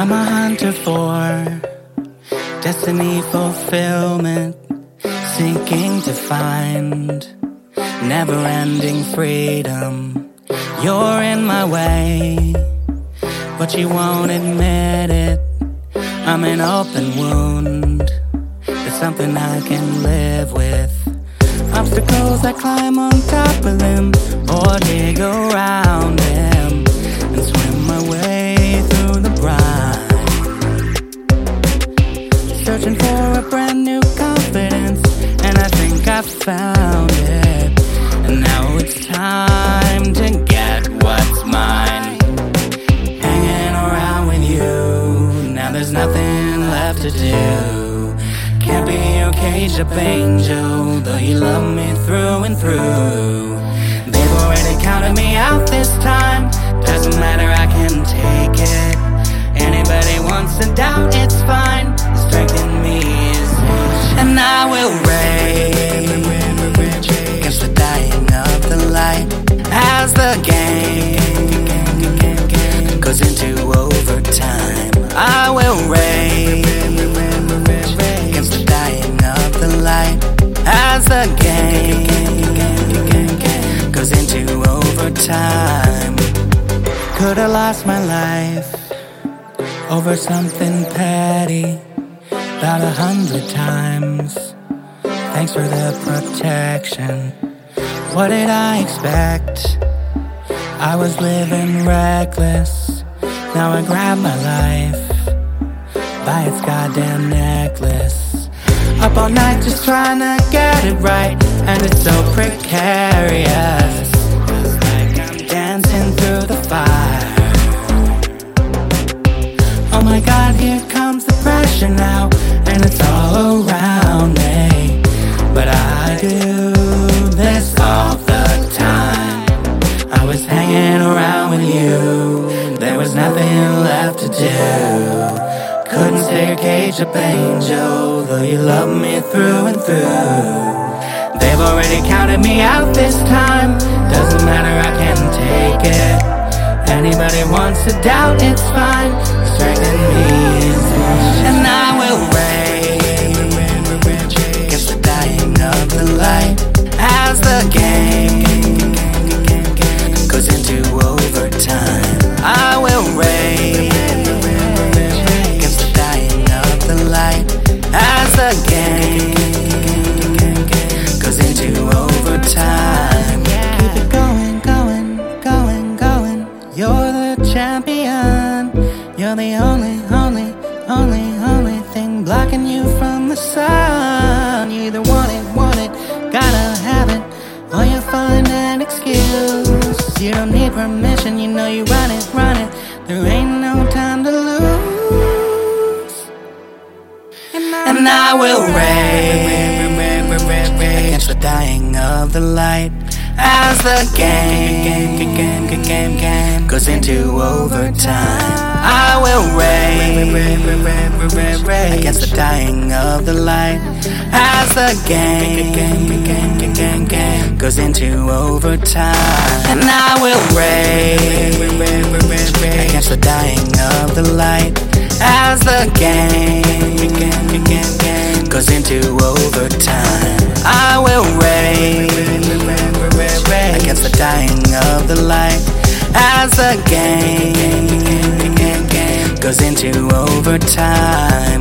I'm a hunter for destiny fulfillment, seeking to find never ending freedom. You're in my way, but you won't admit it. I'm an open wound, it's something I can live with. Obstacles I climb on top of them or dig around them and swim found it. And now it's time to get what's mine. Hanging around with you, now there's nothing left to do. Can't be your caged up angel, though you love me through and through. They've already counted me out this time. Doesn't matter, I can take it. Anybody wants to doubt, it's fine. Strength in me is and I will rage game goes into overtime. I will rage against the dying of the light as the game goes into overtime. Could have lost my life over something petty about a hundred times. Thanks for the protection. What did I expect? I was living reckless. Now I grab my life by its goddamn necklace. Up all night just trying to get it right, and it's so precarious. Cage up angel, though you love me through and through. They've already counted me out this time, doesn't matter, I can take it. Anybody wants to doubt, it's fine. Strength in me You're the champion. You're the only, only, only, only thing blocking you from the sun. You either want it, want it, gotta have it, or you find an excuse. You don't need permission, you know you run it, run it. There ain't no time to lose. And I will rage against the dying of the light as the game, game, game, game, game, game goes into overtime. I will rage against the dying of the light as the game, game, game, game, game, goes into overtime. And I will rage against the dying of the light as the game, game, game, game goes into overtime. I against the dying of the light as the game goes into overtime.